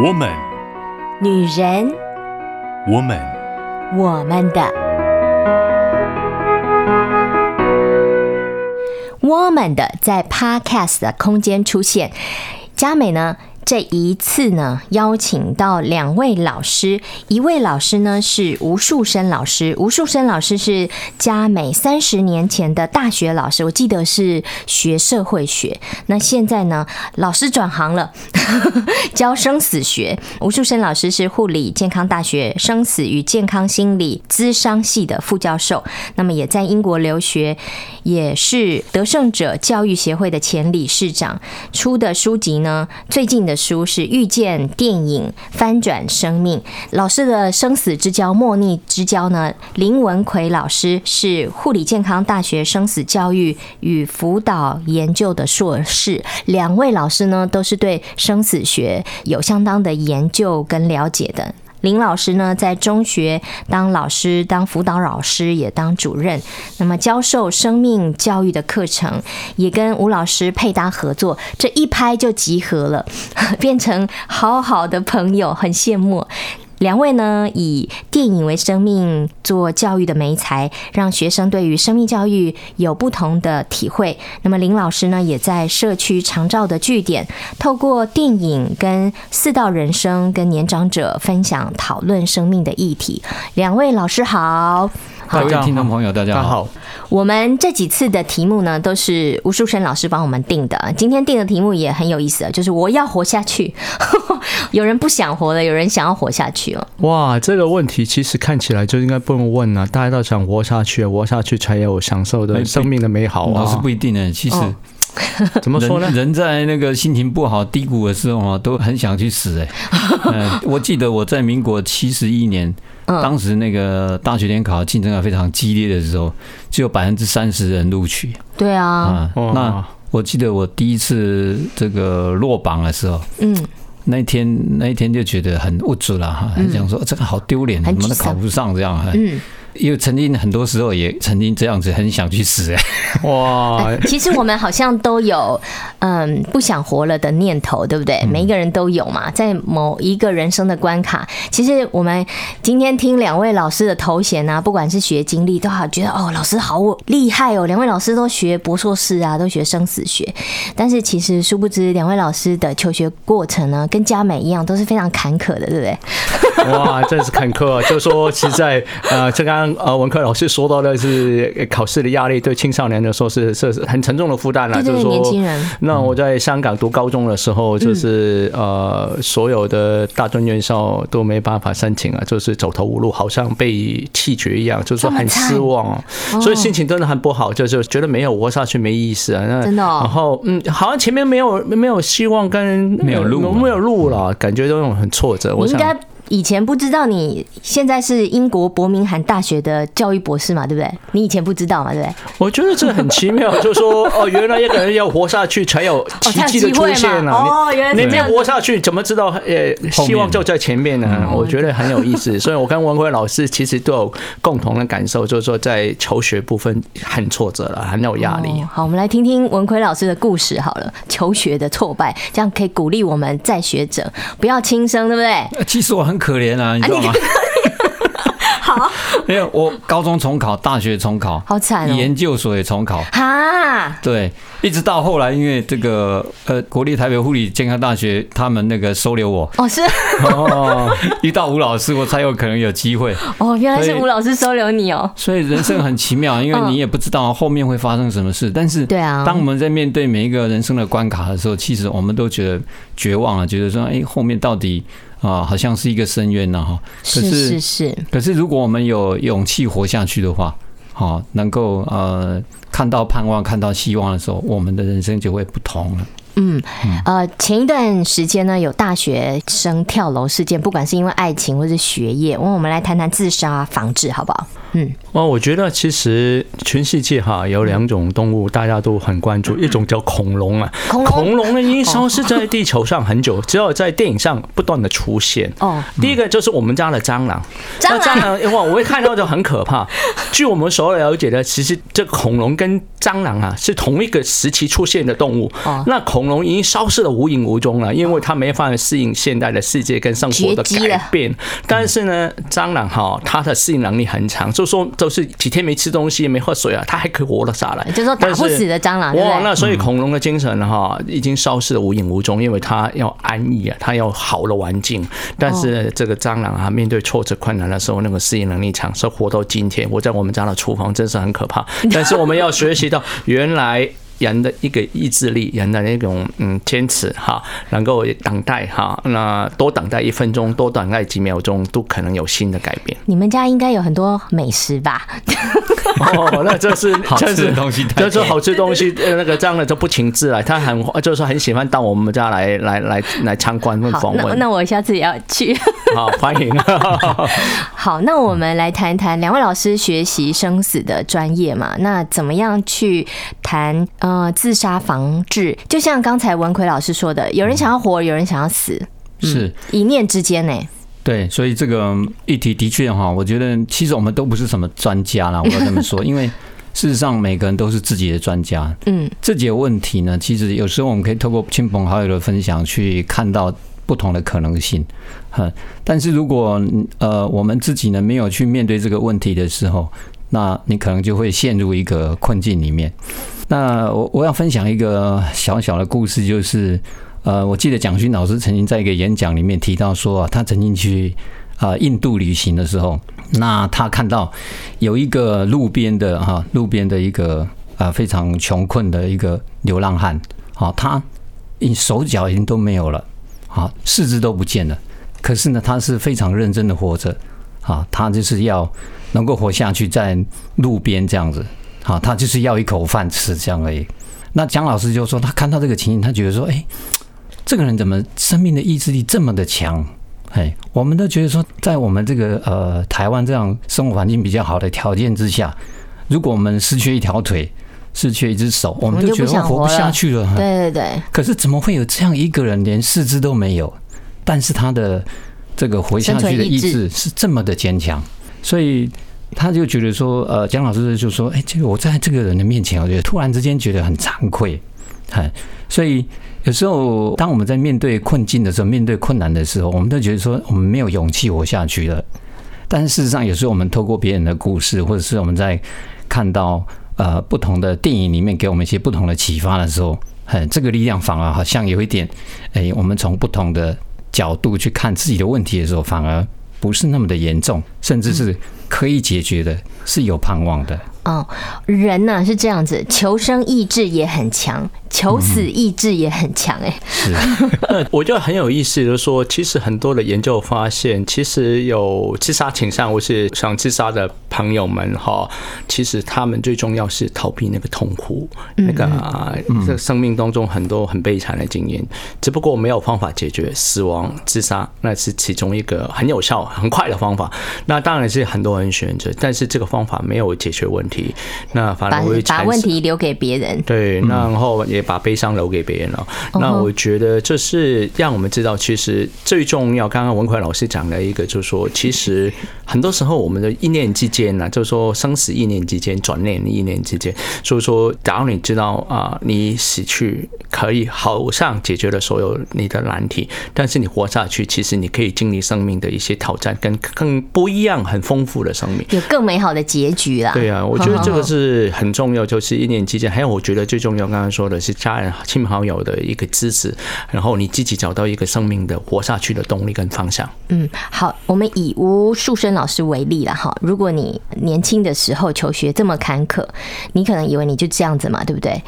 我们，女人，我们，我们的，我们的在 Podcast 的空间出现，佳美呢？这一次呢，邀请到两位老师，一位老师呢是吴树生老师，吴树生老师是佳美三十年前的大学老师，我记得是学社会学。那现在呢，老师转行了，教生死学。吴树生老师是护理健康大学生死与健康心理咨商系的副教授，那么也在英国留学，也是得胜者教育协会的前理事长。出的书籍呢，最近的。书是遇见电影翻转生命，老师的生死之交莫逆之交呢？林文奎老师是护理健康大学生死教育与辅导研究的硕士，两位老师呢都是对生死学有相当的研究跟了解的。林老师呢，在中学当老师、当辅导老师，也当主任。那么教授生命教育的课程，也跟吴老师配搭合作，这一拍就集合了，变成好好的朋友，很羡慕。两位呢，以电影为生命做教育的媒材，让学生对于生命教育有不同的体会。那么林老师呢，也在社区常照的据点，透过电影跟四道人生，跟年长者分享讨论生命的议题。两位老师好。各位听众朋友，大家好。我们这几次的题目呢，都是吴树生老师帮我们定的。今天定的题目也很有意思，就是我要活下去。有人不想活了，有人想要活下去哦。哇，这个问题其实看起来就应该不用问了，大家都想活下去，活下去才有享受的生命的美好啊。是不一定呢，其实 怎么说呢？人在那个心情不好、低谷的时候啊，都很想去死。哎，嗯，我记得我在民国七十一年。当时那个大学联考竞争啊非常激烈的时候，只有百分之三十人录取。对啊，那我记得我第一次这个落榜的时候，嗯，那一天那一天就觉得很无助了哈，很想说这个好丢脸，怎么都考不上这样。嗯。因为曾经很多时候也曾经这样子很想去死 哎，哇！其实我们好像都有嗯不想活了的念头，对不对？每一个人都有嘛，在某一个人生的关卡。其实我们今天听两位老师的头衔啊，不管是学经历，都好觉得哦，老师好厉害哦。两位老师都学博硕士啊，都学生死学。但是其实殊不知，两位老师的求学过程呢，跟佳美一样，都是非常坎坷的，对不对？哇，真是坎坷啊！就说，其实在呃，这刚。呃，文科老师说到的是考试的压力，对青少年来说是是很沉重的负担了。就是说，那我在香港读高中的时候，就是呃，所有的大专院校都没办法申请啊，就是走投无路，好像被弃绝一样，就是说很失望，所以心情真的很不好，就是觉得没有活下去没意思啊。那真的。然后嗯，好像前面没有没有希望跟没有路没有路了，感觉都很挫折。我想。以前不知道你现在是英国伯明翰大学的教育博士嘛，对不对？你以前不知道嘛，对不对？我觉得这很奇妙，就是说哦，原来一个人要活下去才有奇迹的出现啊！哦，原来你没活下去，怎么知道？呃，希望就在前面呢。我觉得很有意思，所以我跟文辉老师其实都有共同的感受，就是说在求学部分很挫折了，很有压力。好，我们来听听文辉老师的故事好了，求学的挫败，这样可以鼓励我们在学者不要轻生，对不对？其实我很。可怜啊，你知道吗？好，没有，我高中重考，大学重考，好惨哦，研究所也重考哈，对，一直到后来，因为这个呃，国立台北护理健康大学他们那个收留我，哦是，哦，遇到吴老师，我才有可能有机会。哦，原来是吴老师收留你哦。所以人生很奇妙，因为你也不知道后面会发生什么事。但是，对啊，当我们在面对每一个人生的关卡的时候，其实我们都觉得绝望了，觉得说，哎，后面到底。啊，好像是一个深渊呐，哈。是是是。可是如果我们有勇气活下去的话，好，能够呃看到盼望、看到希望的时候，我们的人生就会不同了。嗯，呃，前一段时间呢，有大学生跳楼事件，不管是因为爱情或是学业，我们来谈谈自杀防治，好不好？嗯，哦，我觉得其实全世界哈有两种动物大家都很关注，一种叫恐龙啊，恐龙？呢已经消失在地球上很久，只有在电影上不断的出现。哦，第一个就是我们家的蟑螂，蟑螂？哇，我会看到就很可怕。据我们所了解的，其实这个恐龙跟蟑螂啊是同一个时期出现的动物。哦，那恐龙已经消失的无影无踪了，因为它没办法适应现代的世界跟生活的改变。但是呢，蟑螂哈，它的适应能力很强。就说都是几天没吃东西、没喝水啊，它还可以活了下来。就是说打不死的蟑螂。哇，那所以恐龙的精神哈已经消失的无影无踪，因为它要安逸啊，它要好的环境。但是这个蟑螂啊，面对挫折困难的时候，那个适应能力强，所以活到今天。我在我们家的厨房真是很可怕。但是我们要学习到原来。人的一个意志力，人的那种嗯坚持哈，能够等待哈，那多等待一分钟，多等待几秒钟，都可能有新的改变。你们家应该有很多美食吧？哦，那这是 好吃的东西，就是好吃东西。那个这样的就不请自来，他很就是很喜欢到我们家来来来来参观问访问。那那我下次也要去。好，欢迎。好，那我们来谈谈两位老师学习生死的专业嘛？那怎么样去谈？呃，自杀防治，就像刚才文奎老师说的，有人想要活，有人想要死，嗯、是一念之间呢。对，所以这个议题的确哈，我觉得其实我们都不是什么专家啦，我要这么说，因为事实上每个人都是自己的专家。嗯，自己的问题呢，其实有时候我们可以透过亲朋好友的分享去看到不同的可能性。哈，但是如果呃我们自己呢没有去面对这个问题的时候，那你可能就会陷入一个困境里面。那我我要分享一个小小的故事，就是呃，我记得蒋勋老师曾经在一个演讲里面提到说啊，他曾经去啊印度旅行的时候，那他看到有一个路边的哈路边的一个啊非常穷困的一个流浪汉，好，他手脚已经都没有了，好，四肢都不见了，可是呢，他是非常认真的活着，啊，他就是要能够活下去，在路边这样子。好，他就是要一口饭吃这样而已。那蒋老师就说，他看到这个情形，他觉得说，哎，这个人怎么生命的意志力这么的强？哎，我们都觉得说，在我们这个呃台湾这样生活环境比较好的条件之下，如果我们失去一条腿，失去一只手，我们都觉得活不下去了。对对对。可是怎么会有这样一个人，连四肢都没有，但是他的这个活下去的意志是这么的坚强？所以。他就觉得说，呃，蒋老师就说，哎，这个我在这个人的面前，我觉得突然之间觉得很惭愧，很，所以有时候当我们在面对困境的时候，面对困难的时候，我们都觉得说我们没有勇气活下去了。但是事实上，有时候我们透过别人的故事，或者是我们在看到呃不同的电影里面给我们一些不同的启发的时候，很这个力量反而好像有一点，哎，我们从不同的角度去看自己的问题的时候，反而不是那么的严重，甚至是。可以解决的，是有盼望的。哦，人呢是这样子，求生意志也很强。求死意志也很强哎，是，我觉得很有意思，就是说，其实很多的研究发现，其实有自杀倾向或是想自杀的朋友们哈，其实他们最重要是逃避那个痛苦，那个啊这生命当中很多很悲惨的经验，只不过没有方法解决死亡自杀，那是其中一个很有效很快的方法。那当然是很多人选择，但是这个方法没有解决问题，那反而会把问题留给别人。对，然后也。把悲伤留给别人了，那我觉得这是让我们知道，其实最重要。刚刚文奎老师讲了一个，就是说，其实很多时候我们的一念之间呢，就是说生死一念之间，转念一念之间。所以说，假如你知道啊，你死去可以好像解决了所有你的难题，但是你活下去，其实你可以经历生命的一些挑战，跟更不一样、很丰富的生命，有更美好的结局啦。对啊，我觉得这个是很重要，就是一念之间。还有，我觉得最重要，刚刚说的是。是家人、亲朋好友的一个支持，然后你自己找到一个生命的活下去的动力跟方向。嗯，好，我们以吴树生老师为例了哈。如果你年轻的时候求学这么坎坷，你可能以为你就这样子嘛，对不对？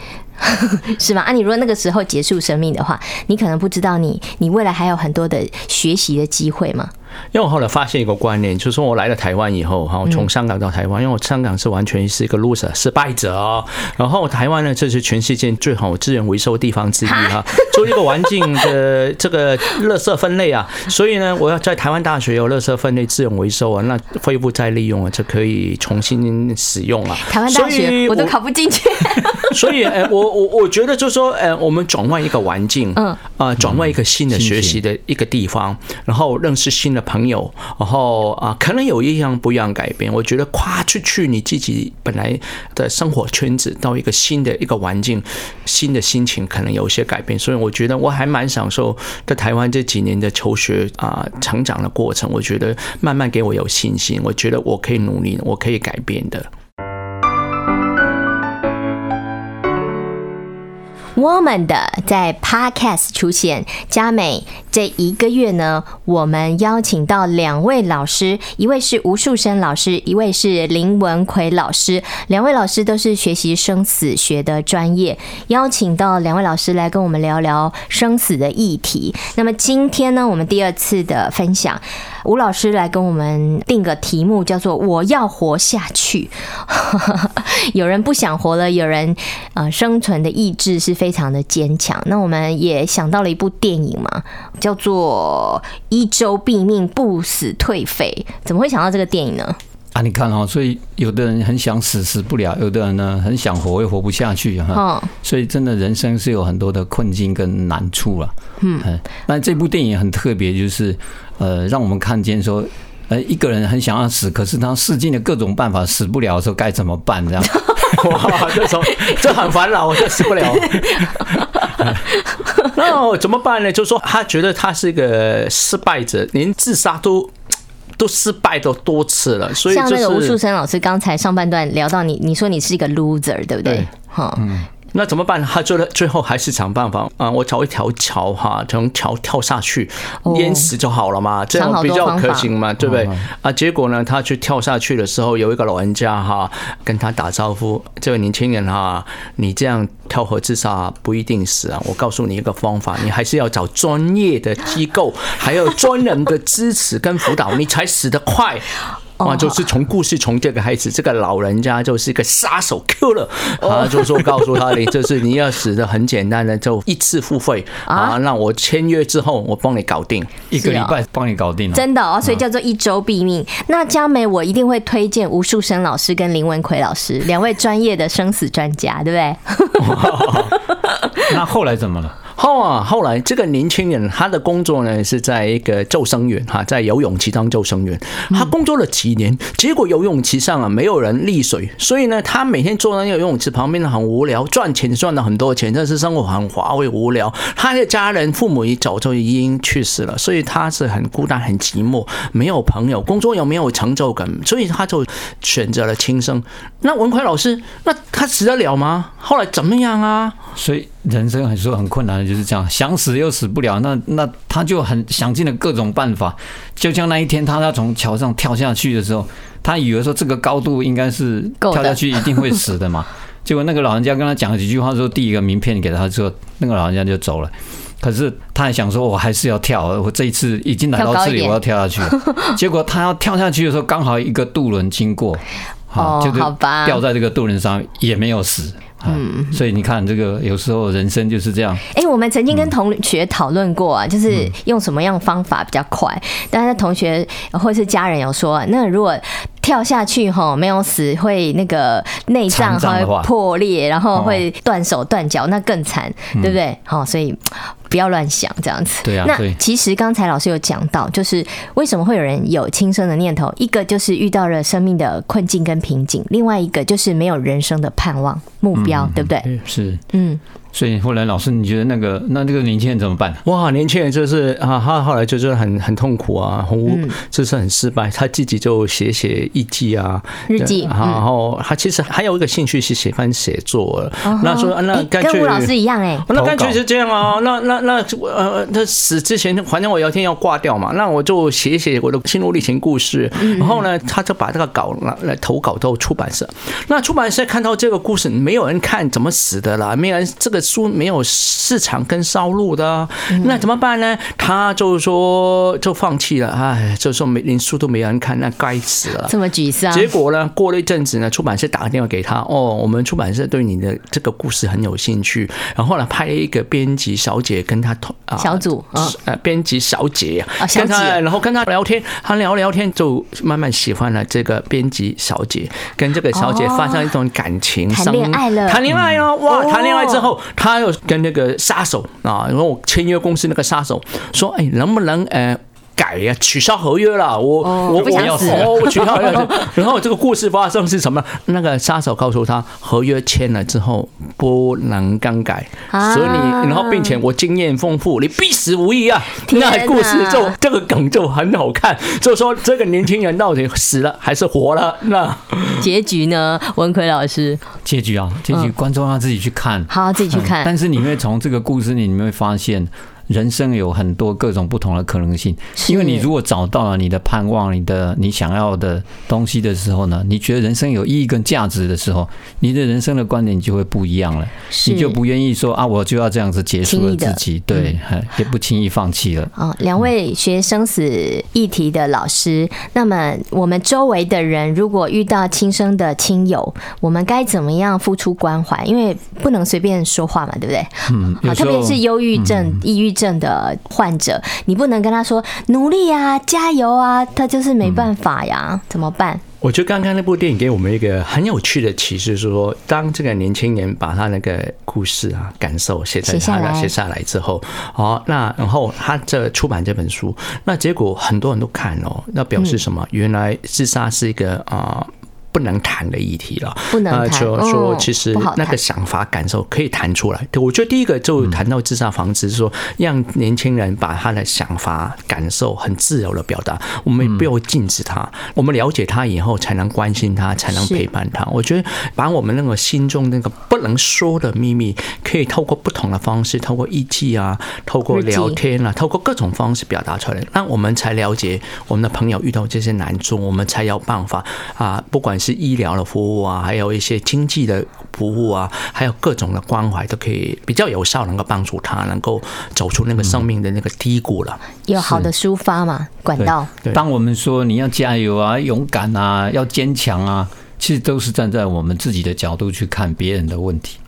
是吗？啊，你如果那个时候结束生命的话，你可能不知道你你未来还有很多的学习的机会嘛。因为我后来发现一个观念，就是说我来了台湾以后，哈，从香港到台湾，因为我香港是完全是一个 loser 失败者哦。然后台湾呢，这是全世界最好资源回收的地方之一哈，做一个环境的这个垃圾分类啊。所以呢，我要在台湾大学有垃圾分类资源回收啊，那恢复再利用啊，就可以重新使用了。台湾大学我都考不进去。所以，呃，我我我觉得就是说，呃，我们转换一个环境，嗯，啊，转换一个新的学习的一个地方，然后认识新的朋友，然后啊，可能有一样不一样改变。我觉得跨出去你自己本来的生活圈子，到一个新的一个环境，新的心情可能有一些改变。所以我觉得我还蛮享受在台湾这几年的求学啊成长的过程。我觉得慢慢给我有信心，我觉得我可以努力，我可以改变的。我们的在 Podcast 出现，嘉美这一个月呢，我们邀请到两位老师，一位是吴树生老师，一位是林文奎老师，两位老师都是学习生死学的专业，邀请到两位老师来跟我们聊聊生死的议题。那么今天呢，我们第二次的分享。吴老师来跟我们定个题目，叫做“我要活下去”。有人不想活了，有人呃生存的意志是非常的坚强。那我们也想到了一部电影嘛，叫做《一周毙命，不死退废》。怎么会想到这个电影呢？啊，你看哈，所以有的人很想死，死不了；有的人呢，很想活，又活不下去哈。所以真的人生是有很多的困境跟难处了。嗯，那这部电影很特别，就是呃，让我们看见说，呃，一个人很想要死，可是他试尽了各种办法，死不了的时候该怎么办？这样，哇，这种这很烦恼，我就死不了。那怎么办呢？就是说，他觉得他是一个失败者，连自杀都。都失败都多次了，所以像那个吴树生老师刚才上半段聊到你，你说你是一个 loser，对不对？哈，嗯。那怎么办？他最最后还是想办法啊！我找一条桥哈，从桥跳下去，淹死就好了嘛，这样比较可行嘛，对不对？啊，结果呢，他去跳下去的时候，有一个老人家哈，跟他打招呼：“这位年轻人哈，你这样跳河自杀不一定死啊！我告诉你一个方法，你还是要找专业的机构，还有专人的支持跟辅导，你才死得快。”啊，就是从故事从这个开始，这个老人家就是一个杀手 killer 啊，就说告诉他，你就是你要死的很简单的，就一次付费啊，那我签约之后我帮你搞定，一个礼拜帮你搞定，真的哦，所以叫做一周毙命。那佳美，我一定会推荐吴树生老师跟林文奎老师两位专业的生死专家，对不对？那后来怎么了？后啊，后来这个年轻人他的工作呢是在一个救生员哈，在游泳池当救生员。他工作了几年，结果游泳池上啊没有人溺水，所以呢，他每天坐在那个游泳池旁边很无聊，赚钱赚了很多钱，但是生活很乏味无聊。他的家人父母一早就已经去世了，所以他是很孤单很寂寞，没有朋友，工作又没有成就感，所以他就选择了轻生。那文奎老师，那他死得了吗？后来怎么样啊？所以人生很说很困难的就是这样，想死又死不了，那那他就很想尽了各种办法。就像那一天他要从桥上跳下去的时候，他以为说这个高度应该是跳下去一定会死的嘛。结果那个老人家跟他讲了几句话之后，递一个名片给他之后，那个老人家就走了。可是他还想说，我还是要跳，我这一次已经来到这里，我要跳下去。结果他要跳下去的时候，刚好一个渡轮经过，好，就掉在这个渡轮上，也没有死。嗯，所以你看，这个有时候人生就是这样。哎，我们曾经跟同学讨论过啊，就是用什么样方法比较快。但是同学或是家人有说，那如果跳下去哈没有死，会那个内脏会破裂，然后会断手断脚，那更惨，对不对？好，所以。不要乱想这样子。对啊。那其实刚才老师有讲到，就是为什么会有人有轻生的念头？一个就是遇到了生命的困境跟瓶颈，另外一个就是没有人生的盼望目标，对不对？是。嗯。所以后来老师，你觉得那个那这个年轻人怎么办？哇，年轻人就是啊，他后来就是很很痛苦啊，很无，就是很失败。他自己就写写日记啊，日记。然后他其实还有一个兴趣是喜欢写作。那说那干脆跟吴老师一样哎，那干脆是这样啊。那那那呃，他死之前，反正我有一天要挂掉嘛，那我就写写我的心路历程故事。然后呢，他就把这个稿来来投稿到出版社。那出版社看到这个故事没有人看，怎么死的啦？没有人这个。书没有市场跟销路的，那怎么办呢？他就说就放弃了，哎，就说没连书都没人看，那该死了，这么沮丧。结果呢，过了一阵子呢，出版社打个电话给他，哦，我们出版社对你的这个故事很有兴趣，然后呢，派了一个编辑小姐跟他同啊小组，呃，编辑小姐跟他，然后跟他聊天，他聊聊天就慢慢喜欢了这个编辑小姐，跟这个小姐发生一种感情，谈恋爱了，谈恋爱哦，哇，谈恋爱之后，他又跟那个杀手啊，然后签约公司那个杀手说，哎，能不能呃。改呀，取消合约了。我我不想死，我取消合约。然后这个故事发生是什么？那个杀手告诉他，合约签了之后不能更改，所以你然后并且我经验丰富，你必死无疑啊。那故事就这个梗就很好看，就说这个年轻人到底死了还是活了？那 结局呢？文奎老师，结局啊，结局观众要自己去看，好，自己去看。但是你会从这个故事里，你会发现。人生有很多各种不同的可能性，因为你如果找到了你的盼望、你的你想要的东西的时候呢，你觉得人生有意义跟价值的时候，你的人生的观点就会不一样了，你就不愿意说啊，我就要这样子结束了自己，对，也不轻易放弃了。哦，两位学生死议题的老师，那么我们周围的人如果遇到亲生的亲友，我们该怎么样付出关怀？因为不能随便说话嘛，对不对？嗯，好，特别是忧郁症、抑郁症。的患者，你不能跟他说努力啊，加油啊，他就是没办法呀，怎么办？我觉得刚刚那部电影给我们一个很有趣的启示，是说，当这个年轻人把他那个故事啊、感受写在他的写下来之后，哦，那然后他这出版这本书，那结果很多人都看哦，那表示什么？原来自杀是一个啊。不能谈的议题了，不能谈。就说其实那个想法、感受可以谈出来。对，我觉得第一个就谈到自杀防治，是说让年轻人把他的想法、感受很自由的表达。我们不要禁止他，我们了解他以后，才能关心他，才能陪伴他。我觉得把我们那个心中那个不能说的秘密，可以透过不同的方式，透过日记啊，透过聊天啊，透过各种方式表达出来，那我们才了解我们的朋友遇到这些难处，我们才有办法啊，不管。是医疗的服务啊，还有一些经济的服务啊，还有各种的关怀，都可以比较有效，能够帮助他能够走出那个生命的那个低谷了。有好的抒发嘛？管道。当我们说你要加油啊、勇敢啊、要坚强啊，其实都是站在我们自己的角度去看别人的问题。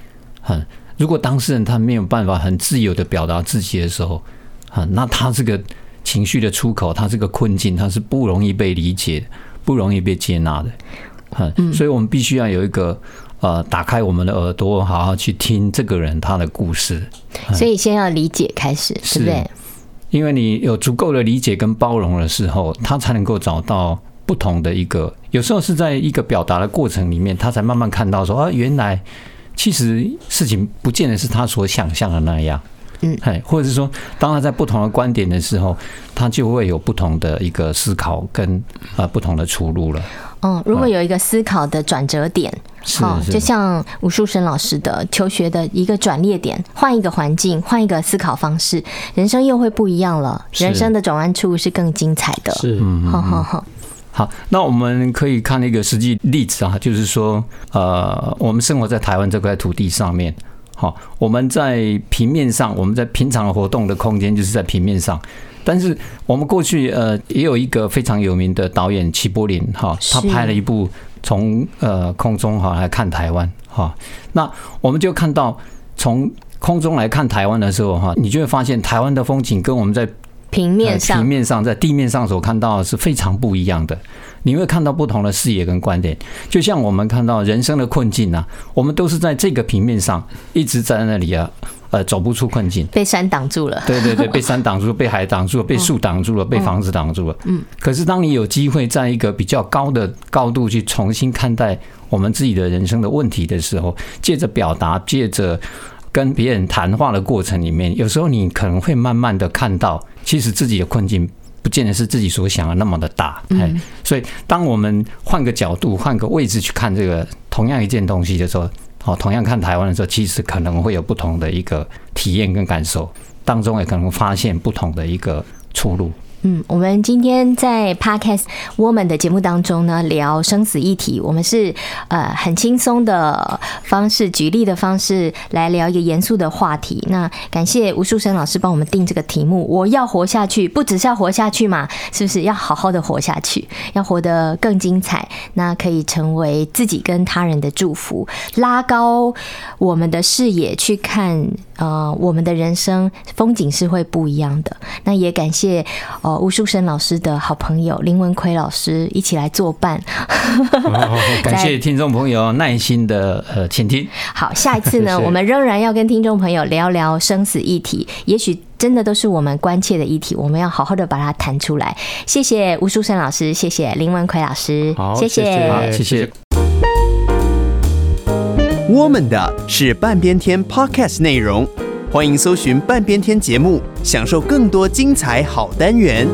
哼，如果当事人他没有办法很自由的表达自己的时候，嗯，那他这个情绪的出口，他这个困境，他是不容易被理解的，不容易被接纳的。嗯，所以我们必须要有一个呃，打开我们的耳朵，好好去听这个人他的故事。所以先要理解开始，是不对？因为你有足够的理解跟包容的时候，他才能够找到不同的一个。有时候是在一个表达的过程里面，他才慢慢看到说啊，原来其实事情不见得是他所想象的那样。嗯，或者是说，当他在不同的观点的时候，他就会有不同的一个思考跟呃不同的出路了。嗯，如果有一个思考的转折点，好，就像吴树生老师的求学的一个转捩点，换一个环境，换一个思考方式，人生又会不一样了。人生的转弯处是更精彩的。是，好好好。好，那我们可以看一个实际例子啊，就是说，呃，我们生活在台湾这块土地上面，好，我们在平面上，我们在平常活动的空间就是在平面上。但是我们过去呃也有一个非常有名的导演齐柏林哈，他拍了一部从呃空中哈来看台湾哈，那我们就看到从空中来看台湾的时候哈，你就会发现台湾的风景跟我们在平面上平面上在地面上所看到的是非常不一样的，你会看到不同的视野跟观点，就像我们看到人生的困境啊，我们都是在这个平面上一直在那里啊。呃，走不出困境，被山挡住了。对对对，被山挡住，被海挡住了，被树挡住了，被房子挡住了。嗯。可是，当你有机会在一个比较高的高度去重新看待我们自己的人生的问题的时候，借着表达，借着跟别人谈话的过程里面，有时候你可能会慢慢的看到，其实自己的困境不见得是自己所想的那么的大。哎。所以，当我们换个角度、换个位置去看这个同样一件东西的时候。哦，同样看台湾的时候，其实可能会有不同的一个体验跟感受，当中也可能发现不同的一个出路。嗯，我们今天在 Podcast Woman 的节目当中呢，聊生死议题，我们是呃很轻松的方式，举例的方式来聊一个严肃的话题。那感谢吴树生老师帮我们定这个题目，我要活下去，不只是要活下去嘛，是不是要好好的活下去，要活得更精彩？那可以成为自己跟他人的祝福，拉高我们的视野去看，呃，我们的人生风景是会不一样的。那也感谢哦。吴树生老师的好朋友林文奎老师一起来作伴，感谢听众朋友耐心的呃倾听。好，下一次呢，我们仍然要跟听众朋友聊聊生死议题，也许真的都是我们关切的议题，我们要好好的把它谈出来。谢谢吴树生老师，谢谢林文奎老师，谢谢，谢谢。我们的是半边天 Podcast 内容。欢迎搜寻半边天节目，享受更多精彩好单元。